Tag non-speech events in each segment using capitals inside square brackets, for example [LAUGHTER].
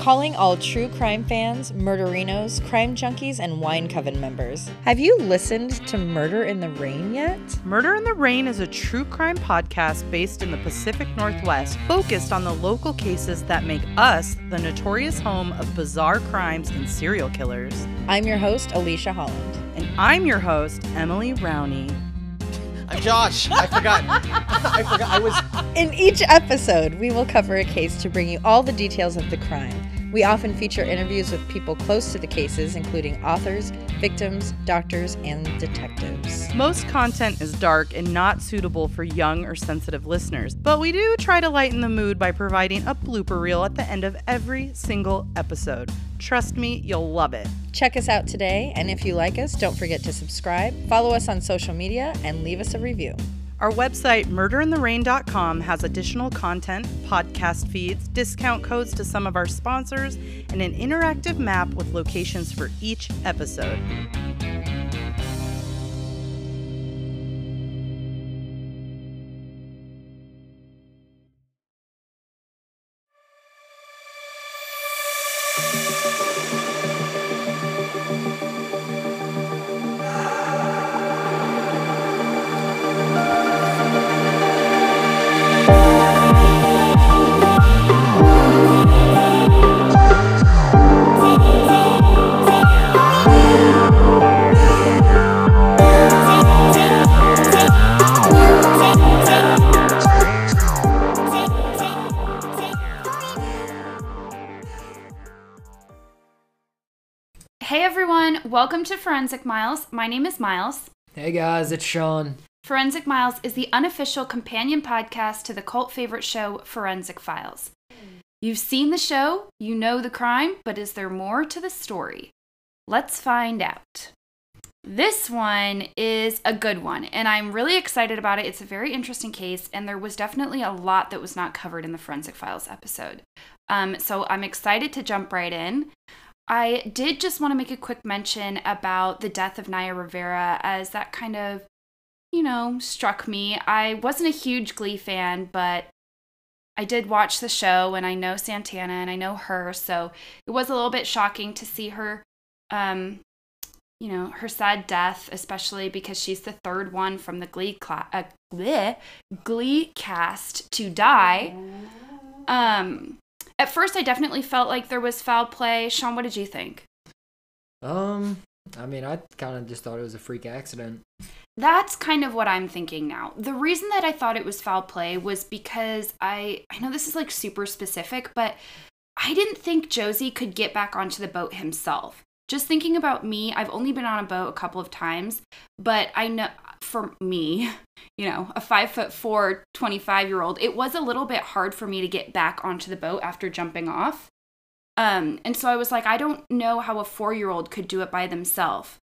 calling all true crime fans, murderinos, crime junkies, and wine coven members. Have you listened to Murder in the Rain yet? Murder in the Rain is a true crime podcast based in the Pacific Northwest, focused on the local cases that make us the notorious home of bizarre crimes and serial killers. I'm your host, Alicia Holland. And I'm your host, Emily Rowney. I'm Josh. I forgot. I forgot. I was. In each episode, we will cover a case to bring you all the details of the crime. We often feature interviews with people close to the cases, including authors, victims, doctors, and detectives. Most content is dark and not suitable for young or sensitive listeners, but we do try to lighten the mood by providing a blooper reel at the end of every single episode. Trust me, you'll love it. Check us out today, and if you like us, don't forget to subscribe, follow us on social media, and leave us a review. Our website, murderintherain.com, has additional content, podcast feeds, discount codes to some of our sponsors, and an interactive map with locations for each episode. Welcome to Forensic Miles. My name is Miles. Hey guys, it's Sean. Forensic Miles is the unofficial companion podcast to the cult favorite show Forensic Files. You've seen the show, you know the crime, but is there more to the story? Let's find out. This one is a good one, and I'm really excited about it. It's a very interesting case, and there was definitely a lot that was not covered in the Forensic Files episode. Um, so I'm excited to jump right in. I did just want to make a quick mention about the death of Naya Rivera, as that kind of, you know, struck me. I wasn't a huge Glee fan, but I did watch the show, and I know Santana and I know her, so it was a little bit shocking to see her, um, you know, her sad death, especially because she's the third one from the Glee cla- uh, bleh, Glee cast to die. Um, at first, I definitely felt like there was foul play. Sean, what did you think? Um, I mean, I kind of just thought it was a freak accident. That's kind of what I'm thinking now. The reason that I thought it was foul play was because I I know this is like super specific, but I didn't think Josey could get back onto the boat himself. Just thinking about me, I've only been on a boat a couple of times, but I know for me, you know, a five foot four, 25 year old, it was a little bit hard for me to get back onto the boat after jumping off. Um, and so I was like, I don't know how a four year old could do it by themselves.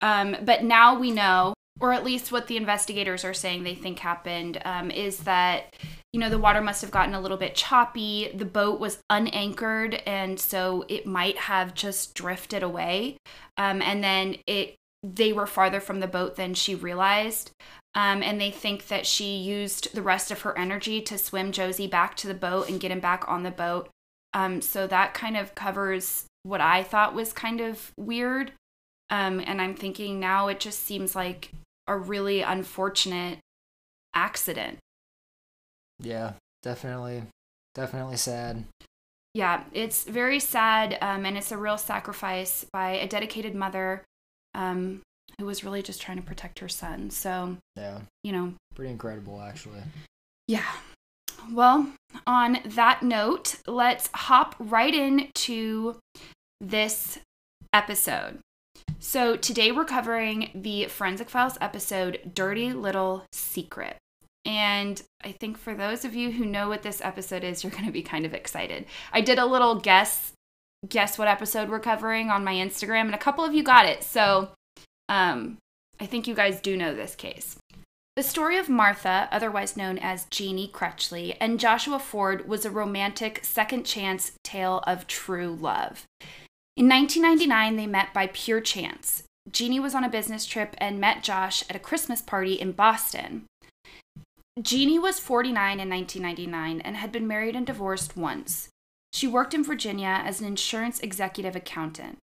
Um, but now we know, or at least what the investigators are saying they think happened, um, is that, you know, the water must have gotten a little bit choppy. The boat was unanchored, and so it might have just drifted away. Um, and then it they were farther from the boat than she realized. Um, and they think that she used the rest of her energy to swim Josey back to the boat and get him back on the boat. Um, so that kind of covers what I thought was kind of weird. Um, and I'm thinking now it just seems like a really unfortunate accident. Yeah, definitely, definitely sad. Yeah, it's very sad, um, and it's a real sacrifice by a dedicated mother um, who was really just trying to protect her son. So, Yeah, you know, pretty incredible actually. yeah. Well, on that note, let's hop right into this episode. So, today we're covering the Forensic Files episode Dirty Little Secret. And I think for those of you who know what this episode is, you're [LAUGHS] going to be kind of excited. I did a little guess guess what episode we're covering on my Instagram and a couple of you got it. So, um I think you guys do know this case. The story of Martha, otherwise known as Jeannie Crutchley, and Joshua Ford was a romantic second chance tale of true love. In 1999, they met by pure chance. Jeannie was on a business trip and met Josh at a Christmas party in Boston. Jeannie was 49 in 1999 and had been married and divorced once. She worked in Virginia as an insurance executive accountant.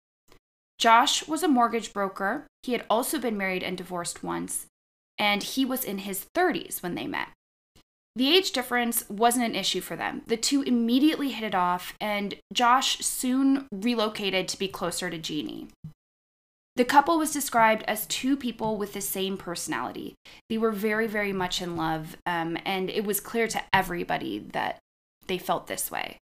Josh was a mortgage broker. He had also been married and divorced once, and he was in his 30s when they met. The age difference wasn't an issue for them. The two immediately hit it off, and Josh soon relocated to be closer to Jeannie. The couple was described as two people with the same personality. They were very, very much in love, um, and it was clear to everybody that they felt this way.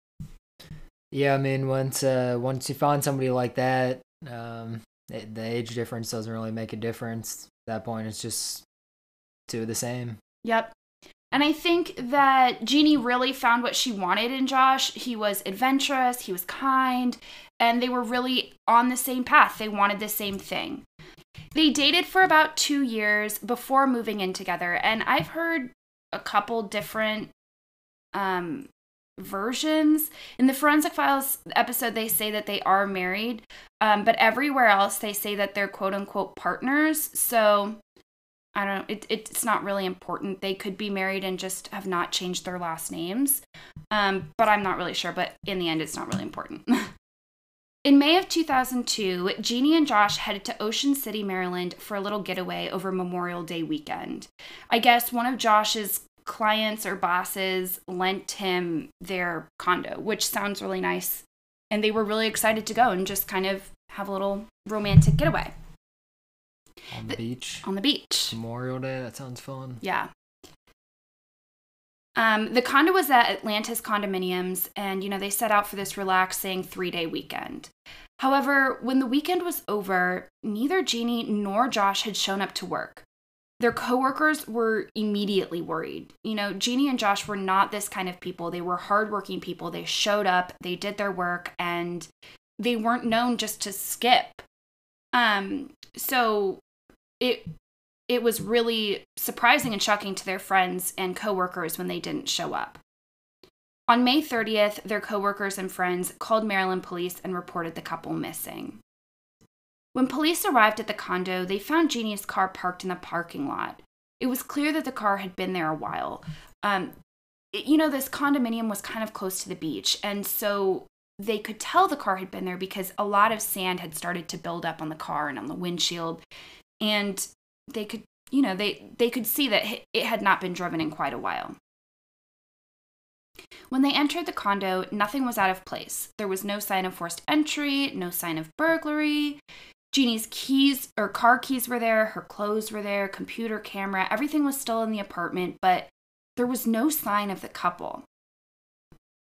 Yeah, I mean, once uh, once you find somebody like that, um, it, the age difference doesn't really make a difference. At that point, it's just two of the same. Yep. And I think that Jeannie really found what she wanted in Josh. He was adventurous, he was kind, and they were really on the same path. They wanted the same thing. They dated for about two years before moving in together, and I've heard a couple different um, versions. In the Forensic Files episode, they say that they are married, um, but everywhere else, they say that they're quote unquote partners. So I don't it, it's not really important. They could be married and just have not changed their last names. Um, but I'm not really sure. But in the end, it's not really important. [LAUGHS] In May of 2002, Jeannie and Josh headed to Ocean City, Maryland for a little getaway over Memorial Day weekend. I guess one of Josh's clients or bosses lent him their condo, which sounds really nice. And they were really excited to go and just kind of have a little romantic getaway On the, The- beach. on the beach. Memorial Day, that sounds fun. Yeah. Um, the condo was at Atlantis Condominiums, and you know they set out for this relaxing three-day weekend. However, when the weekend was over, neither Jeannie nor Josh had shown up to work. Their coworkers were immediately worried. You know, Jeannie and Josh were not this kind of people. They were hardworking people. They showed up, they did their work, and they weren't known just to skip. Um, so it it was really surprising and shocking to their friends and coworkers when they didn't show up. On May 30th, their coworkers and friends called Maryland police and reported the couple missing. When police arrived at the condo, they found Jeannie's car parked in the parking lot. It was clear that the car had been there a while. Um, it- you know, this condominium was kind of close to the beach, and so they could tell the car had been there because a lot of sand had started to build up on the car and on the windshield. And they could you know they they could see that it- had not been driven in quite a while. When they entered the condo nothing was out of place. There was no sign of forced entry no sign of burglary. Jeannie's keys or car keys were there her clothes were there computer camera everything was still in the apartment but there was no sign of the couple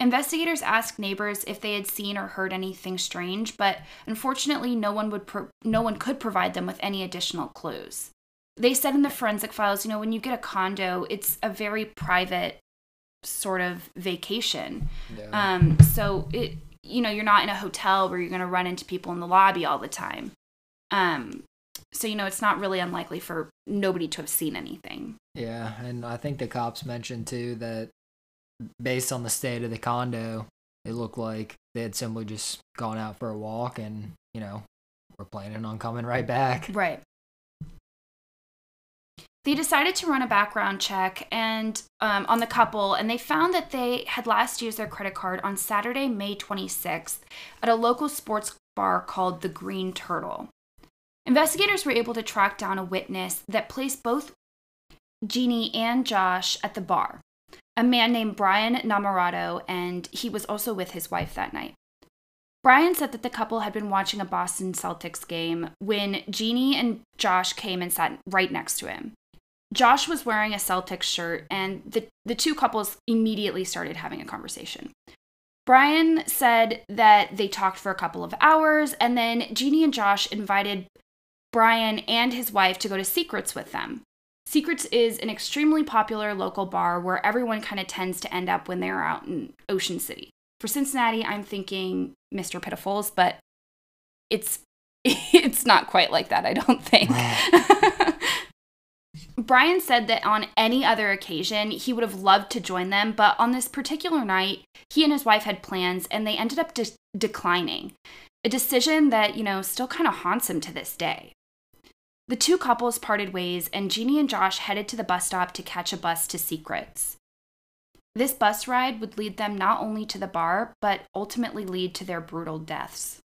Investigators asked neighbors if they had seen or heard anything strange, but unfortunately, no one would pro- no one could provide them with any additional clues. They said in the forensic files, you know, when you get a condo, it's a very private sort of vacation. Yeah. Um, so it, you know, you're not in a hotel where you're going to run into people in the lobby all the time. Um, so you know, it's not really unlikely for nobody to have seen anything. Yeah, and I think the cops mentioned too that based on the state of the condo, it looked like they had simply just gone out for a walk and, you know, were planning on coming right back. [LAUGHS] Right. They decided to run a background check and um, on the couple, and they found that they had last used their credit card on Saturday, May 26th, at a local sports bar called the Green Turtle. Investigators were able to track down a witness that placed both Jeannie and Josh at the bar, a man named Brian Namorato, and he was also with his wife that night. Brian said that the couple had been watching a Boston Celtics game when Jeannie and Josh came and sat right next to him. Josh was wearing a Celtics shirt, and the, the two couples immediately started having a conversation. Brian said that they talked for a couple of hours, and then Jeannie and Josh invited Brian and his wife to go to Secrets with them. Secrets is an extremely popular local bar where everyone kind of tends to end up when they're out in Ocean City. For Cincinnati, I'm thinking Mr. Pitifuls, but it's [LAUGHS] it's not quite like that, I don't think. [LAUGHS] Brian said that on any other occasion, he would have loved to join them, but on this particular night, he and his wife had plans and they ended up de- declining. A decision that, you know, still kind of haunts him to this day. The two couples parted ways, and Jeannie and Josh headed to the bus stop to catch a bus to Secrets. This bus ride would lead them not only to the bar, but ultimately lead to their brutal deaths.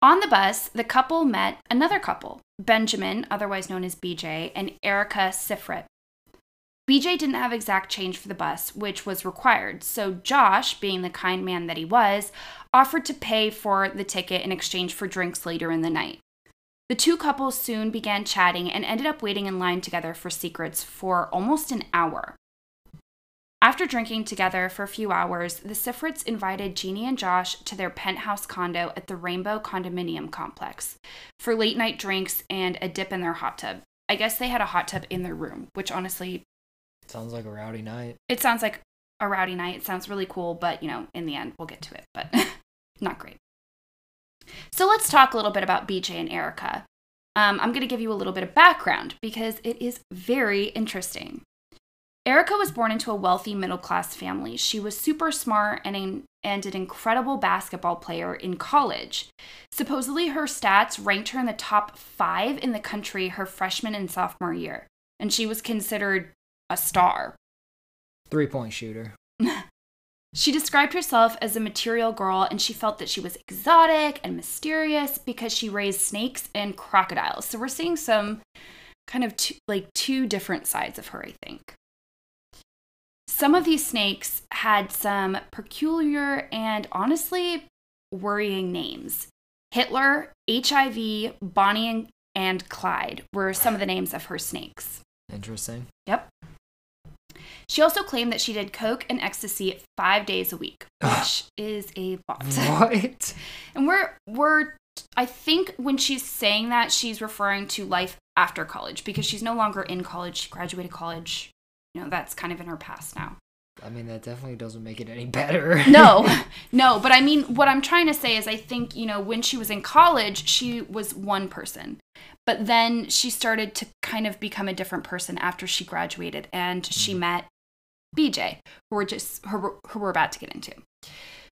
On the bus, the couple met another couple, Benjamin, otherwise known as BJ, and Erica Sifrit. BJ didn't have exact change for the bus, which was required, so Josh, being the kind man that he was, offered to pay for the ticket in exchange for drinks later in the night. The two couples soon began chatting and ended up waiting in line together for secrets for almost an hour. After drinking together for a few hours, the Sifrits invited Jeannie and Josh to their penthouse condo at the Rainbow Condominium Complex for late night drinks and a dip in their hot tub. I guess they had a hot tub in their room, which honestly, Sounds like a rowdy night. it sounds like a rowdy night. It sounds really cool, but you know, in the end, we'll get to it, but [LAUGHS] not great. So let's talk a little bit about BJ and Erica. Um, I'm going to give you a little bit of background because it is very interesting. Erica was born into a wealthy middle class family. She was super smart and, an, and an incredible basketball player in college. Supposedly, her stats ranked her in the top five in the country her freshman and sophomore year, and she was considered a star. Three point shooter. [LAUGHS] She described herself as a material girl and she felt that she was exotic and mysterious because she raised snakes and crocodiles. So we're seeing some kind of two, like two different sides of her, I think. Some of these snakes had some peculiar and honestly worrying names. Hitler, HIV, Bonnie and, and Clyde were some of the names of her snakes. Interesting. Yep. She also claimed that she did coke and ecstasy five days a week, which is a lot. [LAUGHS] What? And we're we're I think when she's saying that, she's referring to life after college because she's no longer in college. She graduated college. You know, that's kind of in her past now. I mean, that definitely doesn't make it any better. [LAUGHS] No, [LAUGHS] no, but I mean, what I'm trying to say is, I think, you know, when she was in college, she was one person. But then she started to kind of become a different person after she graduated and she mm. met BJ, who we're just who, who we're about to get into.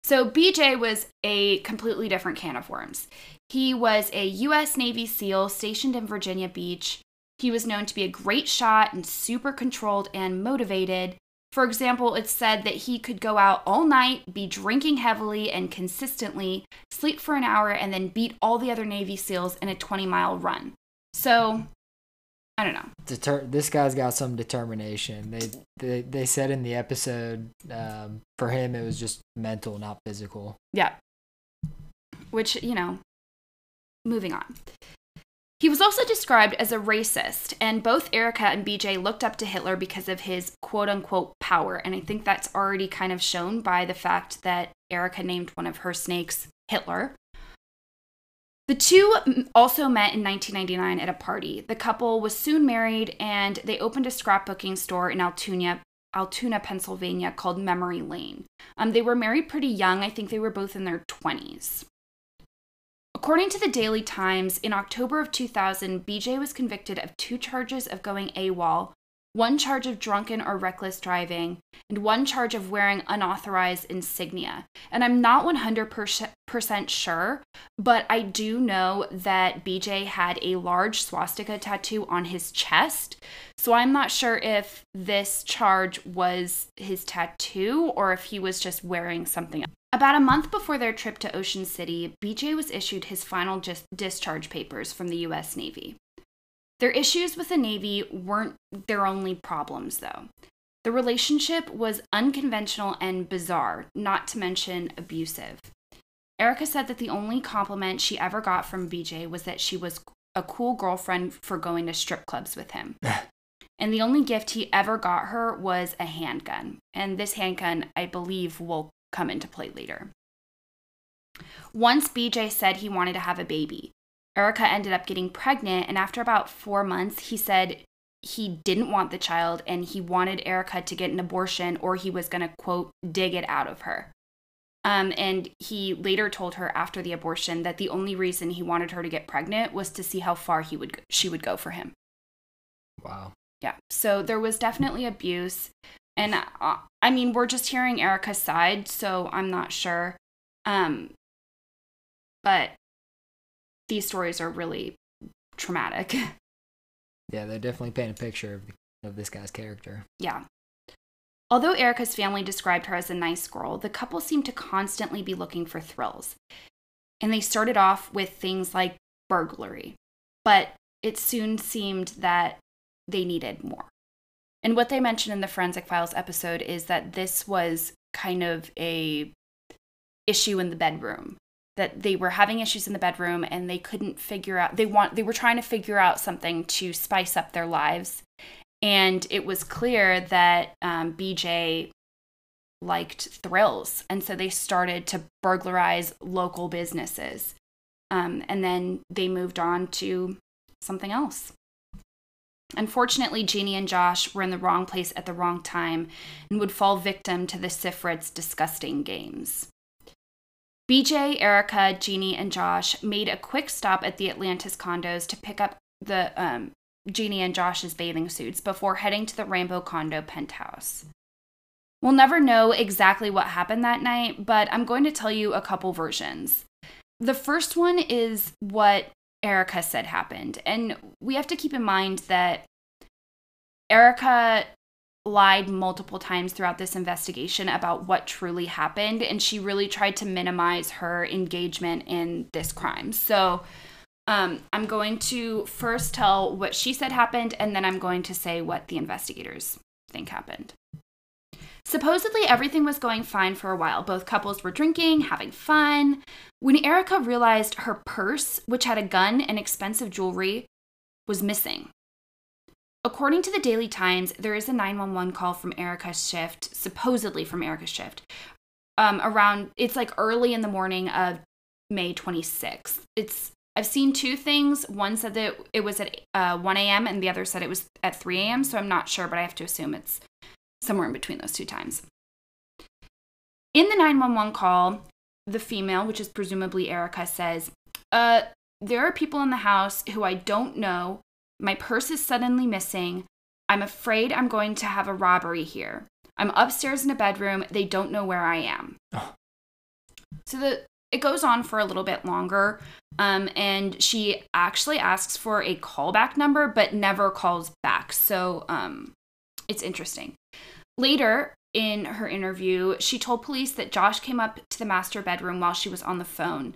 So BJ was a completely different can of worms. He was a US Navy SEAL stationed in Virginia Beach. He was known to be a great shot and super controlled and motivated. For example, it's said that he could go out all night, be drinking heavily and consistently, sleep for an hour, and then beat all the other Navy SEALs in a 20 mile run. So, I don't know. Deter- this guy's got some determination. They they, they said in the episode um, for him it was just mental, not physical. Yeah. Which, you know, moving on. He was also described as a racist, and both Erica and BJ looked up to Hitler because of his quote unquote power. And I think that's already kind of shown by the fact that Erica named one of her snakes Hitler. The two also met in 1999 at a party. The couple was soon married and they opened a scrapbooking store in Altoona, Altoona, Pennsylvania called Memory Lane. Um, they were married pretty young. I think they were both in their 20s. According to the Daily Times, in October of 2000, BJ was convicted of two charges of going AWOL, one charge of drunken or reckless driving, and one charge of wearing unauthorized insignia. And I'm not 100% sure, but I do know that BJ had a large swastika tattoo on his chest. So I'm not sure if this charge was his tattoo or if he was just wearing something else. About a month before their trip to Ocean City, BJ was issued his final dis- discharge papers from the US Navy. Their issues with the Navy weren't their only problems, though. The relationship was unconventional and bizarre, not to mention abusive. Erica said that the only compliment she ever got from BJ was that she was a cool girlfriend for going to strip clubs with him. [LAUGHS] and the only gift he ever got her was a handgun. And this handgun, I believe, will come into play later. Once BJ said he wanted to have a baby, Erica ended up getting pregnant, and after about four months, he said he didn't want the child and he wanted Erica to get an abortion or he was going to, quote, dig it out of her. Um, and he later told her after the abortion that the only reason he wanted her to get pregnant was to see how far he would she would go for him. Wow. Yeah. So there was definitely abuse. And uh, I mean, we're just hearing Erica's side, so I'm not sure. Um, but these stories are really traumatic. [LAUGHS] Yeah, they definitely paint a picture of, of this guy's character. yeah. Although Erica's family described her as a nice girl, the couple seemed to constantly be looking for thrills. And they started off with things like burglary, but it soon seemed that they needed more. And what they mentioned in the Forensic Files episode is that this was kind of a issue in the bedroom that they were having issues in the bedroom and they couldn't figure out they want they were trying to figure out something to spice up their lives. And it was clear that um, bj liked thrills. And so they started to burglarize local businesses. Um, and then they moved on to something else. Unfortunately, Jeannie and Josh were in the wrong place at the wrong time and would fall victim to the Sifrit's disgusting games. BJ, Erica, Jeannie, and Josh made a quick stop at the Atlantis condos to pick up the um, Jeannie and Josh's bathing suits before heading to the Rainbow Condo penthouse. We'll never know exactly what happened that night, but I'm going to tell you a couple versions. The first one is what Erica said happened, and we have to keep in mind that Erica lied multiple times throughout this investigation about what truly happened, and she really tried to minimize her engagement in this crime. So, um, I'm going to first tell what she said happened, and then I'm going to say what the investigators think happened. Supposedly, everything was going fine for a while. Both couples were drinking, having fun. When Erica realized her purse, which had a gun and expensive jewelry, was missing. According to the Daily Times, there is a 911 call from Erica's shift, supposedly from Erica's shift, um, around, it's like early in the morning of May 26th. It's, I've seen two things. One said that it was at uh, 1 a.m., and the other said it was at 3 a.m., so I'm not sure, but I have to assume it's somewhere in between those two times. In the 911 call, the female, which is presumably Erica, says, uh, There are people in the house who I don't know my purse is suddenly missing. I'm afraid I'm going to have a robbery here. I'm upstairs in a bedroom. They don't know where I am. Oh. So the it goes on for a little bit longer. Um, and she actually asks for a callback number, but never calls back. So um, it's interesting. Later in her interview, she told police that Josh came up to the master bedroom while she was on the phone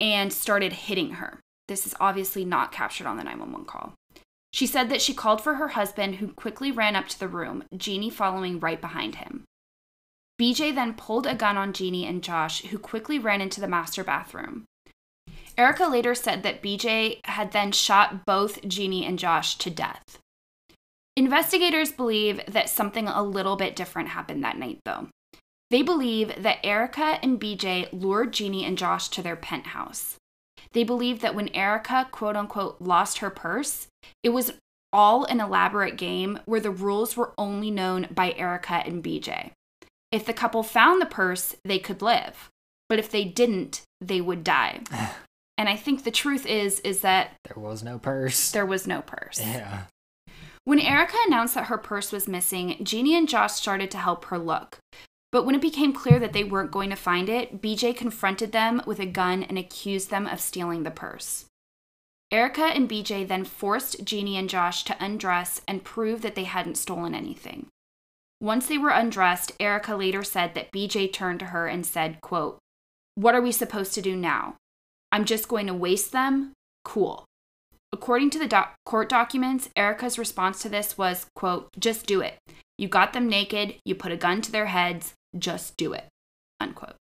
and started hitting her. This is obviously not captured on the 911 call. She said that she called for her husband, who quickly ran up to the room, Jeannie following right behind him. BJ then pulled a gun on Jeannie and Josh, who quickly ran into the master bathroom. Erica later said that BJ had then shot both Jeannie and Josh to death. Investigators believe that something a little bit different happened that night, though. They believe that Erica and BJ lured Jeannie and Josh to their penthouse. They believe that when Erica, quote unquote, lost her purse, it was all an elaborate game where the rules were only known by Erica and BJ. If the couple found the purse, they could live. But if they didn't, they would die. [SIGHS] and I think the truth is is that there was no purse. There was no purse. Yeah. When Erica announced that her purse was missing, Jeannie and Josh started to help her look. But when it became clear that they weren't going to find it, BJ confronted them with a gun and accused them of stealing the purse. Erica and BJ then forced Jeannie and Josh to undress and prove that they hadn't stolen anything. Once they were undressed, Erica later said that BJ turned to her and said, quote, What are we supposed to do now? I'm just going to waste them? Cool. According to the doc- court documents, Erica's response to this was, quote, just do it. You got them naked, you put a gun to their heads, just do it. Unquote.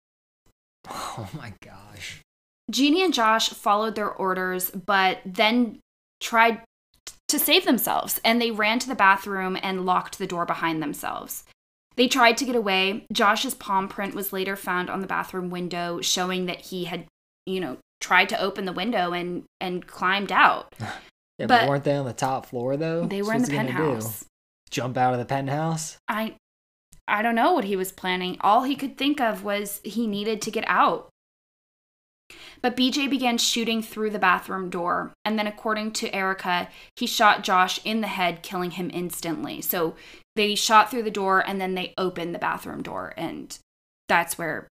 [LAUGHS] Oh my gosh. Jeannie and Josh followed their orders, but then tried to save themselves and they ran to the bathroom and locked the door behind themselves. They tried to get away. Josh's palm print was later found on the bathroom window, showing that he had, you know, tried to open the window and and climbed out. [LAUGHS] yeah, but, but weren't they on the top floor though? They were in the penthouse. Jump out of the penthouse? I I don't know what he was planning. All he could think of was he needed to get out. But BJ began shooting through the bathroom door, and then, according to Erica, he shot Josh in the head, killing him instantly. So they shot through the door and then they opened the bathroom door, and that's where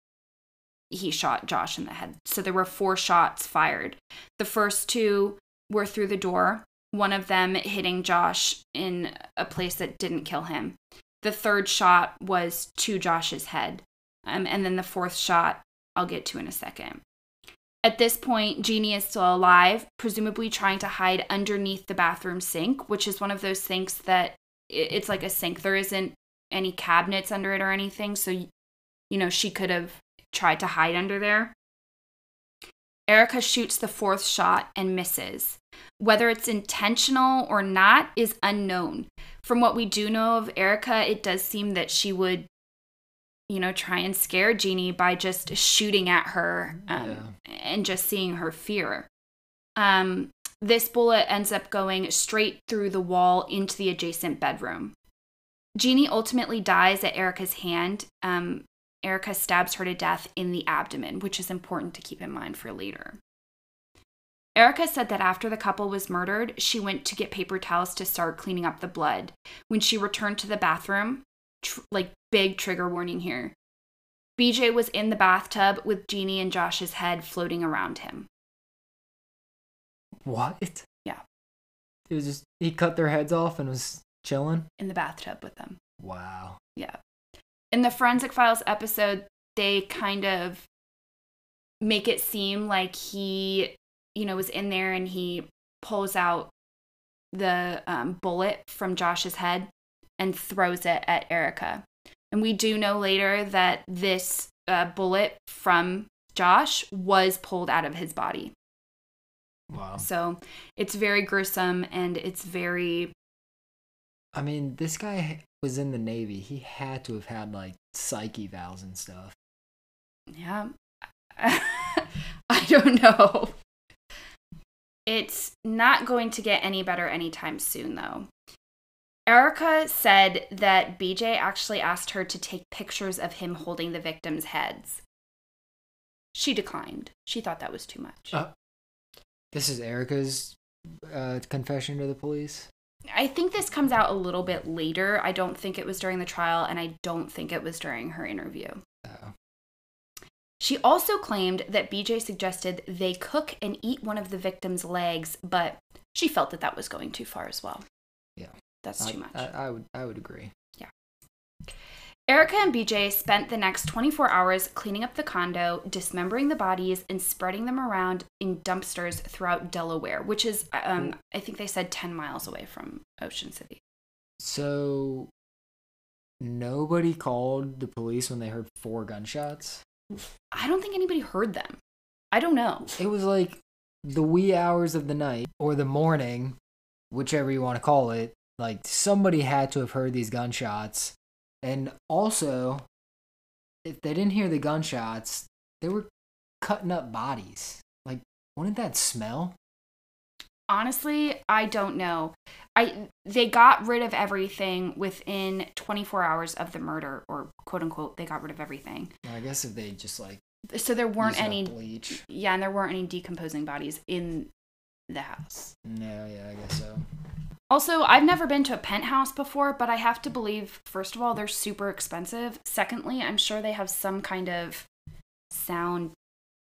he shot Josh in the head. So there were four shots fired. The first two were through the door, one of them hitting Josh in a place that didn't kill him. The third shot was to Josh's head. Um, and then the fourth shot, I'll get to in a second. At this point, Jeannie is still alive, presumably trying to hide underneath the bathroom sink, which is one of those sinks that it's like a sink. There isn't any cabinets under it or anything. So, you know, she could have tried to hide under there. Erica shoots the fourth shot and misses. Whether it's intentional or not is unknown. From what we do know of Erica, it does seem that she would, you know, try and scare Jeannie by just shooting at her um, and just seeing her fear. Um, this bullet ends up going straight through the wall into the adjacent bedroom. Jeannie ultimately dies at Erica's hand. Um, Erica stabs her to death in the abdomen, which is important to keep in mind for later. Erica said that after the couple was murdered, she went to get paper towels to start cleaning up the blood. When she returned to the bathroom, tr- like big trigger warning here, BJ was in the bathtub with Jeannie and Josh's head floating around him. What? Yeah. It was just he cut their heads off and was chilling. In the bathtub with them. Wow. Yeah. In the Forensic Files episode, they kind of make it seem like he, you know, was in there and he pulls out the um, bullet from Josh's head and throws it at Erica. And we do know later that this uh, bullet from Josh was pulled out of his body. Wow. So it's very gruesome and it's very I mean, this guy was in the Navy. He had to have had like psych evals and stuff. Yeah. [LAUGHS] I don't know. It's not going to get any better anytime soon, though. Erica said that BJ actually asked her to take pictures of him holding the victims' heads. She declined. She thought that was too much. Uh. This is Erica's uh, confession to the police. I think this comes out a little bit later. I don't think it was during the trial, and I don't think it was during her interview. Oh. She also claimed that BJ suggested they cook and eat one of the victim's legs, but she felt that that was going too far as well. That's I, too much. I, I would I would agree. Yeah. Erica and BJ spent the next 24 hours cleaning up the condo, dismembering the bodies, and spreading them around in dumpsters throughout Delaware, which is, um, I think they said 10 miles away from Ocean City. So nobody called the police when they heard four gunshots. I don't think anybody heard them. I don't know. It was like the wee hours of the night or the morning, whichever you want to call it. Like somebody had to have heard these gunshots. And also, if they didn't hear the gunshots, they were cutting up bodies. Like, wouldn't that smell? Honestly, I don't know. I they got rid of everything within 24 hours of the murder or quote unquote they got rid of everything. I guess if they just like So there weren't any bleach. yeah, and there weren't any decomposing bodies in the house. No, yeah, I guess so. Also, I've never been to a penthouse before, but I have to believe first of all they're super expensive. Secondly, I'm sure they have some kind of sound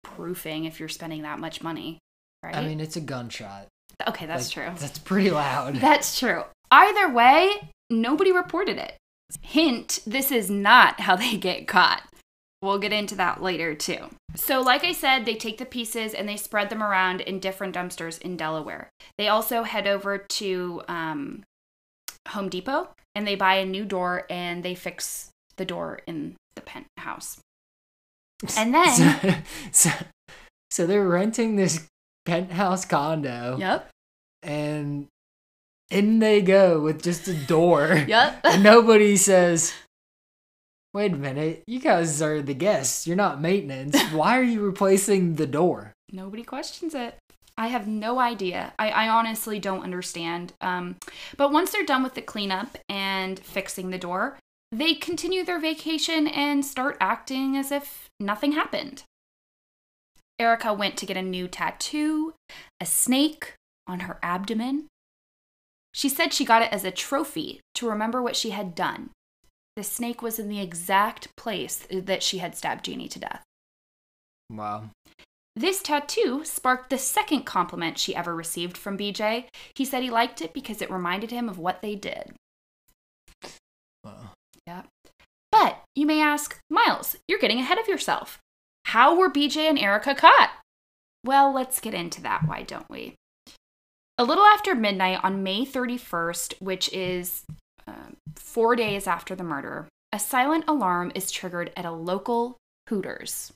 proofing if you're spending that much money, right? I mean, it's a gunshot. okay, that's Like, true. That's pretty loud. [LAUGHS] That's true. Either way, nobody reported it. Hint, this is not how they get caught. We'll get into that later too. So, like I said, they take the pieces and they spread them around in different dumpsters in Delaware. They also head over to um, Home Depot and they buy a new door and they fix the door in the penthouse. And then, [LAUGHS] so, so, so they're renting this penthouse condo. yep, and in they go with just a door. yep. and nobody says, "Wait a minute, you guys are the guests. You're not maintenance. [LAUGHS] Why are you replacing the door?" Nobody questions it. I have no idea. I, I honestly don't understand. Um, but once they're done with the cleanup and fixing the door, they continue their vacation and start acting as if nothing happened. Erica went to get a new tattoo, a snake on her abdomen. She said she got it as a trophy to remember what she had done. The snake was in the exact place that she had stabbed Jeannie to death. Wow. This tattoo sparked the second compliment she ever received from BJ. He said he liked it because it reminded him of what they did. Wow. Yep. But you may ask, Miles, you're getting ahead of yourself. How were BJ and Erica caught? Well, let's get into that, why don't we? A little after midnight on May 31st, which is uh, four days after the murder, a silent alarm is triggered at a local Hooters.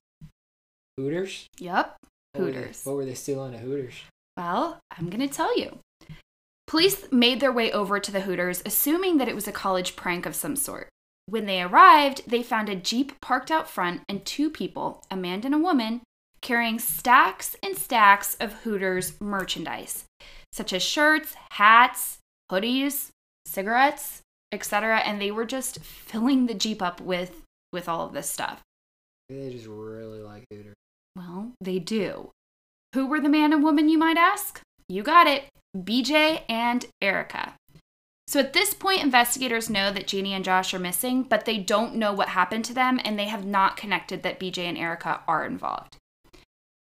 Hooters. Yep, What were they- Hooters. what were they stealing at Hooters? Well, I'm going to tell you. Police made their way over to the Hooters, assuming that it was a college prank of some sort. When they arrived, they found a Jeep parked out front and two people, a man and a woman, carrying stacks and stacks of Hooters merchandise, such as shirts, hats, hoodies, cigarettes, etc. And they were just filling the Jeep up with, with all of this stuff. They just really like Hooters. Well, they do. Who were the man and woman, you might ask? You got it BJ and Erica. So at this point, investigators know that Jeannie and Josh are missing, but they don't know what happened to them and they have not connected that BJ and Erica are involved.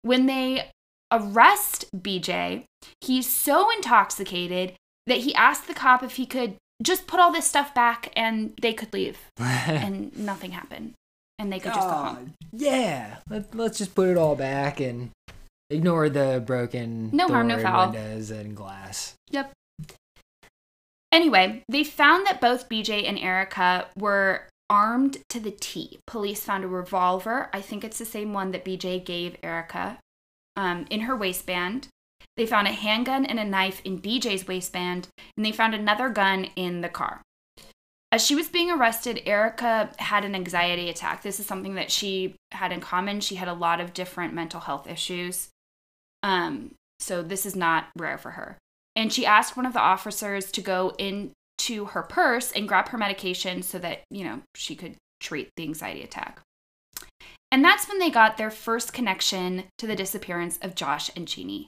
When they arrest BJ, he's so intoxicated that he asked the cop if he could just put all this stuff back and they could leave. [LAUGHS] and nothing happened. And they could just go home. Yeah, Let, let's just put it all back and ignore the broken No harm, no foul. windows and glass. Yep. Anyway, they found that both BJ and Erica were armed to the T. Police found a revolver. I think it's the same one that BJ gave Erica um, in her waistband. They found a handgun and a knife in BJ's waistband, and they found another gun in the car. As she was being arrested, Erica had an anxiety attack. This is something that she had in common. She had a lot of different mental health issues. Um, so this is not rare for her. And she asked one of the officers to go into her purse and grab her medication so that, you know, she could treat the anxiety attack. And that's when they got their first connection to the disappearance of Josh and Jeannie.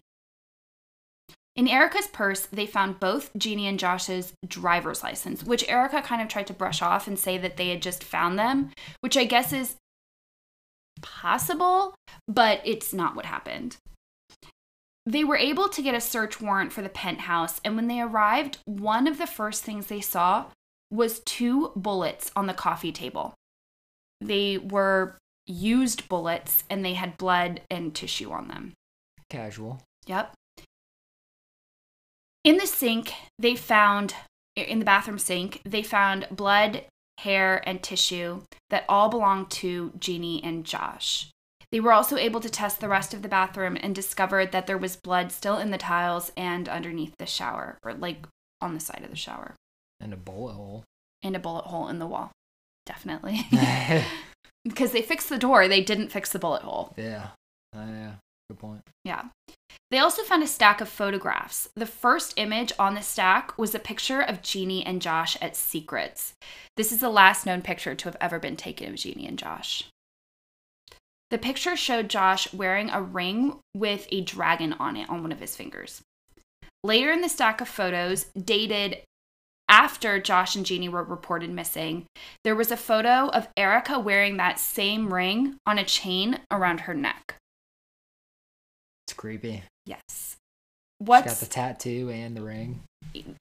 In Erica's purse, they found both Jeannie and Josh's driver's license, which Erica kind of tried to brush off and say that they had just found them, which I guess is possible, but it's not what happened. They were able to get a search warrant for the penthouse, and when they arrived, one of the first things they saw was two bullets on the coffee table. They were used bullets and they had blood and tissue on them. Casual. Yep. In the sink, they found, in the bathroom sink, they found blood, hair, and tissue that all belonged to Jeannie and Josh. They were also able to test the rest of the bathroom and discovered that there was blood still in the tiles and underneath the shower, or like on the side of the shower, And a bullet hole. and a bullet hole in the wall. Definitely. [LAUGHS] [LAUGHS] because they fixed the door, they didn't fix the bullet hole. yeah. Uh, yeah. Good point. Yeah. They also found a stack of photographs. The first image on the stack was a picture of Jeannie and Josh at Secrets. This is the last known picture to have ever been taken of Jeannie and Josh. The picture showed Josh wearing a ring with a dragon on it on one of his fingers. Later in the stack of photos, dated after Josh and Jeannie were reported missing, there was a photo of Erica wearing that same ring on a chain around her neck. Creepy. Yes. She's What's got the tattoo and the ring.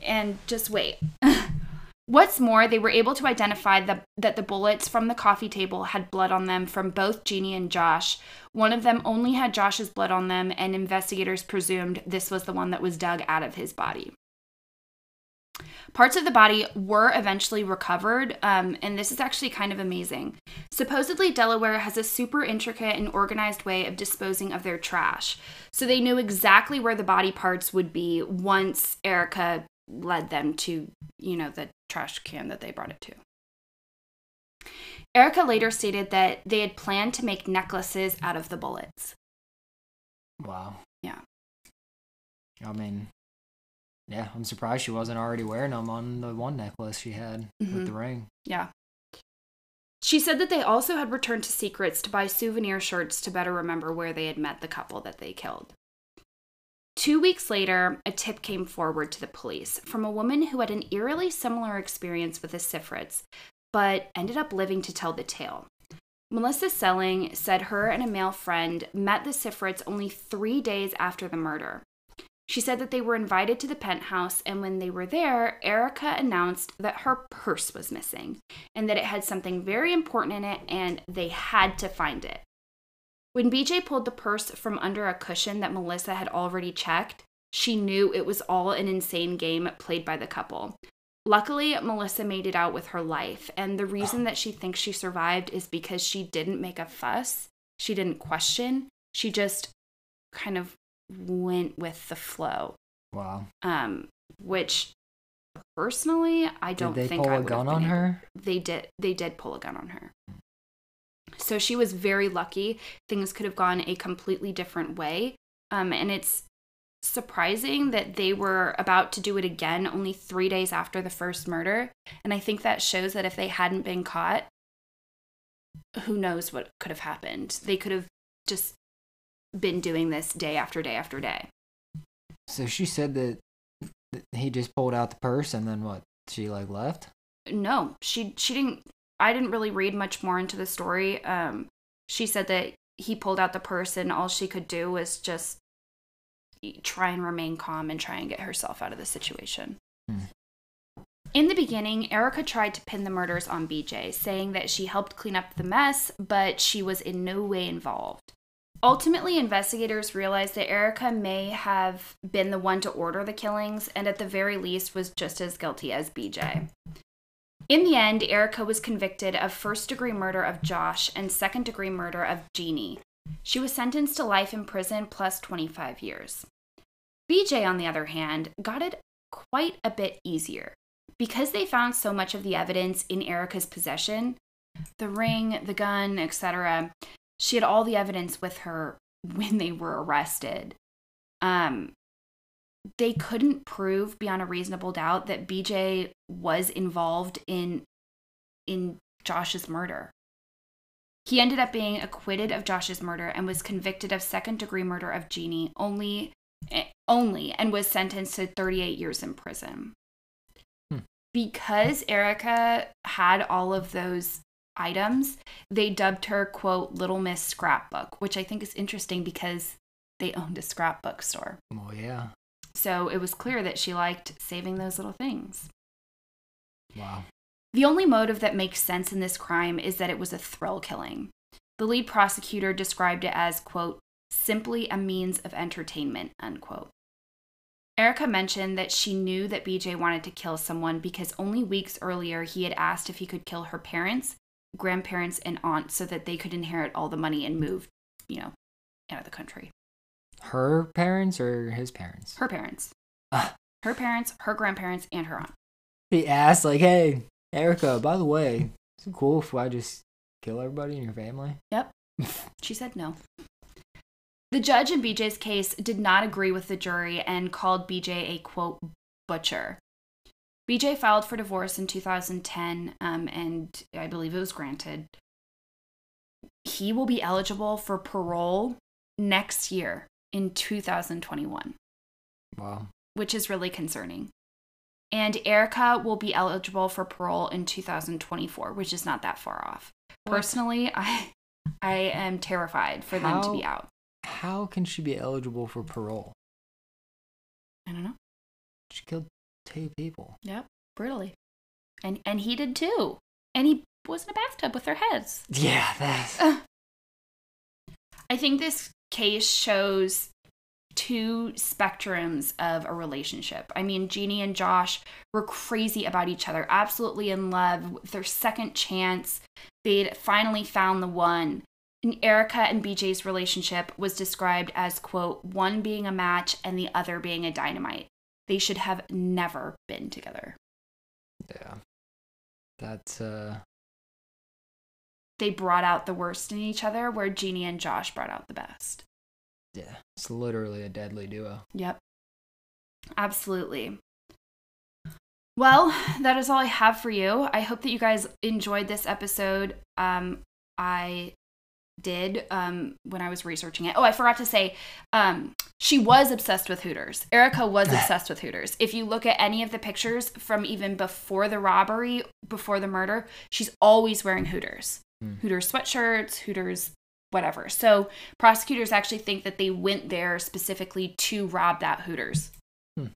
and just wait. [LAUGHS] What's more, they were able to identify the, that the bullets from the coffee table had blood on them from both Jeannie and Josh. One of them only had Josh's blood on them, and investigators presumed this was the one that was dug out of his body. Parts of the body were eventually recovered, um, and this is actually kind of amazing. Supposedly, Delaware has a super intricate and organized way of disposing of their trash. So they knew exactly where the body parts would be once Erica led them to, you know, the trash can that they brought it to. Erica later stated that they had planned to make necklaces out of the bullets. Wow. Yeah. I mean, yeah, I'm surprised she wasn't already wearing them on the one necklace she had Mhm. with the ring. Yeah. She said that they also had returned to Secrets to buy souvenir shirts to better remember where they had met the couple that they killed. Two weeks later, a tip came forward to the police from a woman who had an eerily similar experience with the Sifrits, but ended up living to tell the tale. Melissa Selling said her and a male friend met the Sifrits only three days after the murder. She said that they were invited to the penthouse, and when they were there, Erica announced that her purse was missing and that it had something very important in it and they had to find it. When BJ pulled the purse from under a cushion that Melissa had already checked, she knew it was all an insane game played by the couple. Luckily, Melissa made it out with her life, and the reason that she thinks she survived is because she didn't make a fuss, she didn't question, she just kind of went with the flow. Wow. Um, which personally, I don't Did they think pull I a gun on able- her? They did. They did pull a gun on her. So she was very lucky. Things could have gone a completely different way. Um, and it's surprising that they were about to do it again only three days after the first murder. And I think that shows that if they hadn't been caught, who knows what could have happened. They could have just been doing this day after day after day. So she said that he just pulled out the purse and then what? She like left? no she she didn't i didn't really read much more into the story um she said that he pulled out the purse and all she could do was just try and remain calm and try and get herself out of the situation Hmm. in the beginning erica tried to pin the murders on bj saying that she helped clean up the mess but she was in no way involved Ultimately, investigators realized that Erica may have been the one to order the killings and, at the very least, was just as guilty as BJ. In the end, Erica was convicted of first degree murder of Josh and second degree murder of Jeannie. She was sentenced to life in prison plus 25 years. BJ, on the other hand, got it quite a bit easier. Because they found so much of the evidence in Erica's possession the ring, the gun, etc. She had all the evidence with her when they were arrested. Um, they couldn't prove beyond a reasonable doubt that BJ was involved in in Josh's murder. He ended up being acquitted of Josh's murder and was convicted of second degree murder of Jeannie only eh, only and was sentenced to 38 years in prison. Hmm. Because Erica had all of those items, they dubbed her quote Little Miss Scrapbook, which I think is interesting because they owned a scrapbook store. Well, yeah. So it was clear that she liked saving those little things. Wow. The only motive that makes sense in this crime is that it was a thrill killing. The lead prosecutor described it as, quote, simply a means of entertainment, unquote. Erica mentioned that she knew that BJ wanted to kill someone because only weeks earlier he had asked if he could kill her parents, grandparents, and aunt so that they could inherit all the money and move, you know, out of the country. Her parents or his parents? Her parents. Ah. Her parents, her grandparents, and her aunt. He asked, like, hey, Erica, by the way, is it cool if I just kill everybody in your family? Yep. [LAUGHS] She said no. The judge in BJ's case did not agree with the jury and called BJ a quote butcher. BJ filed for divorce in 2010, um, and I believe it was granted. He will be eligible for parole next year in 2021, Wow. which is really concerning. And Erica will be eligible for parole in 2024, which is not that far off. What? Personally, [LAUGHS] I I am terrified for them to be out. How can she be eligible for parole? I don't know. She killed two people. Yep, brutally. And and he did too. And he was in a bathtub with their heads. Yeah, that's. Ugh. I think this case shows two spectrums of a relationship. I mean, Jeannie and Josh were crazy about each other, absolutely in love their second chance. They'd finally found the one. And Erica and BJ's relationship was described as, quote, one being a match and the other being a dynamite. They should have never been together. Yeah. That's, uh. They brought out the worst in each other, where Jeannie and Josh brought out the best. Yeah. It's literally a deadly duo. Yep. Absolutely. Well, that is all I have for you. I hope that you guys enjoyed this episode. Um, I did um, when I was researching it. Oh, I forgot to say, um, she was obsessed with Hooters. Erica was [LAUGHS] obsessed with Hooters. If you look at any of the pictures from even before the robbery, before the murder, she's always wearing Hooters. Hmm. Hooters sweatshirts, Hooters whatever. So prosecutors actually think that they went there specifically to rob that Hooters. Hmm.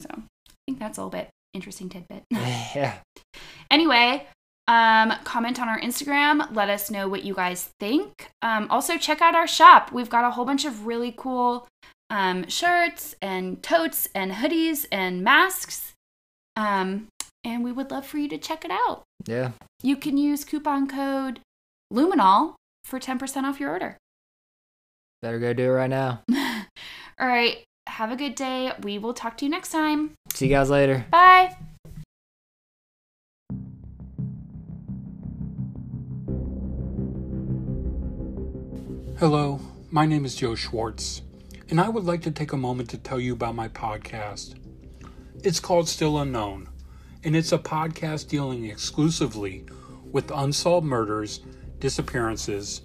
So I think that's a little bit interesting tidbit. [LAUGHS] yeah. Anyway, um, comment on our Instagram. Let us know what you guys think. Um, also, check out our shop. We've got a whole bunch of really cool um, shirts and totes and hoodies and masks. Um, and we would love for you to check it out. Yeah. You can use coupon code Luminol for 10% off your order. Better go do it right now. [LAUGHS] All right. Have a good day. We will talk to you next time. See you guys later. Bye. Hello, my name is Joe Schwartz, and I would like to take a moment to tell you about my podcast. It's called Still Unknown, and it's a podcast dealing exclusively with unsolved murders, disappearances,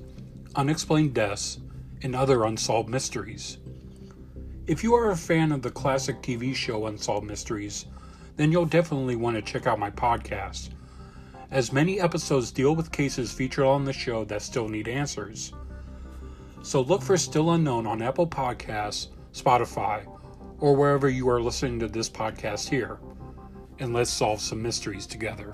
unexplained deaths, and other unsolved mysteries. If you are a fan of the classic TV show Unsolved Mysteries, then you'll definitely want to check out my podcast, as many episodes deal with cases featured on the show that still need answers. So look for Still Unknown on Apple Podcasts, Spotify, or wherever you are listening to this podcast here, and let's solve some mysteries together.